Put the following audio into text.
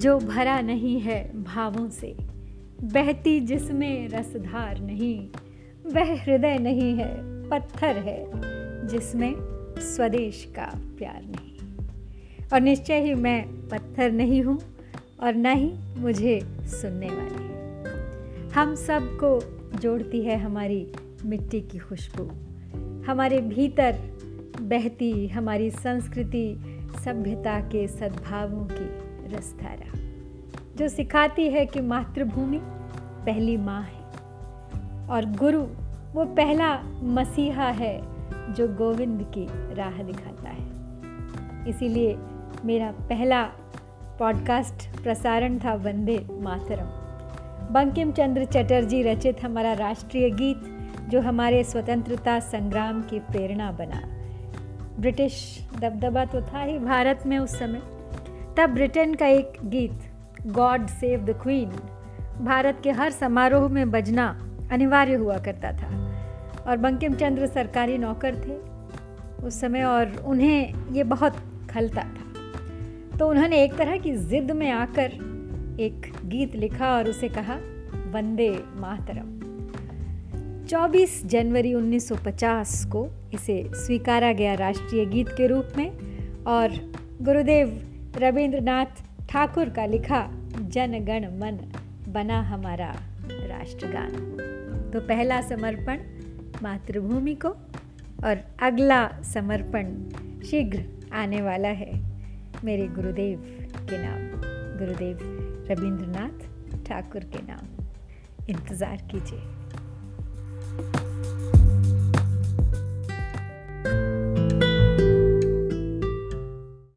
जो भरा नहीं है भावों से, बहती जिसमें रसधार नहीं, वह हृदय नहीं है, पत्थर है, जिसमें स्वदेश का प्यार नहीं। और निश्चय ही मैं पत्थर नहीं हूँ और न ही मुझे सुनने वाली हम सबको जोड़ती है हमारी मिट्टी की खुशबू। हमारे भीतर बहती हमारी संस्कृति सभ्यता के सद्भावों की रसधारा, जो सिखाती है कि मातृभूमि पहली माँ है और गुरु वो पहला मसीहा है जो गोविंद की राह दिखाता है। इसीलिए मेरा पहला पॉडकास्ट प्रसारण था वंदे मातरम। बंकिम चंद्र चटर्जी रचित हमारा राष्ट्रीय गीत, जो हमारे स्वतंत्रता संग्राम की प्रेरणा बना। ब्रिटिश दबदबा तो था ही भारत में उस समय। तब ब्रिटेन का एक गीत, God save the Queen, Bharat के हर समारोह में बजना अनिवार्य हुआ करता था। और बंकिम चंद्र सरकारी नौकर थे। उस समय और उन्हें ये बहुत खलता था। तो उन्होंने एक तरह की ज़िद में आकर एक गीत लिखा और उसे कहा, वंदे मातरम। 24 जनवरी 1950 को इसे स्वीकारा गया राष्ट्रीय गीत के रूप में और गुरुदेव रविंद्रनाथ ठाकुर का लिखा जन गण मन, बना हमारा राष्ट्रगान। तो पहला समर्पण मातृभूमि को और अगला समर्पण शीघ्र आने वाला है। मेरे गुरुदेव के नाम, गुरुदेव रविंद्रनाथ ठाकुर के नाम। इंतज़ार कीजिए।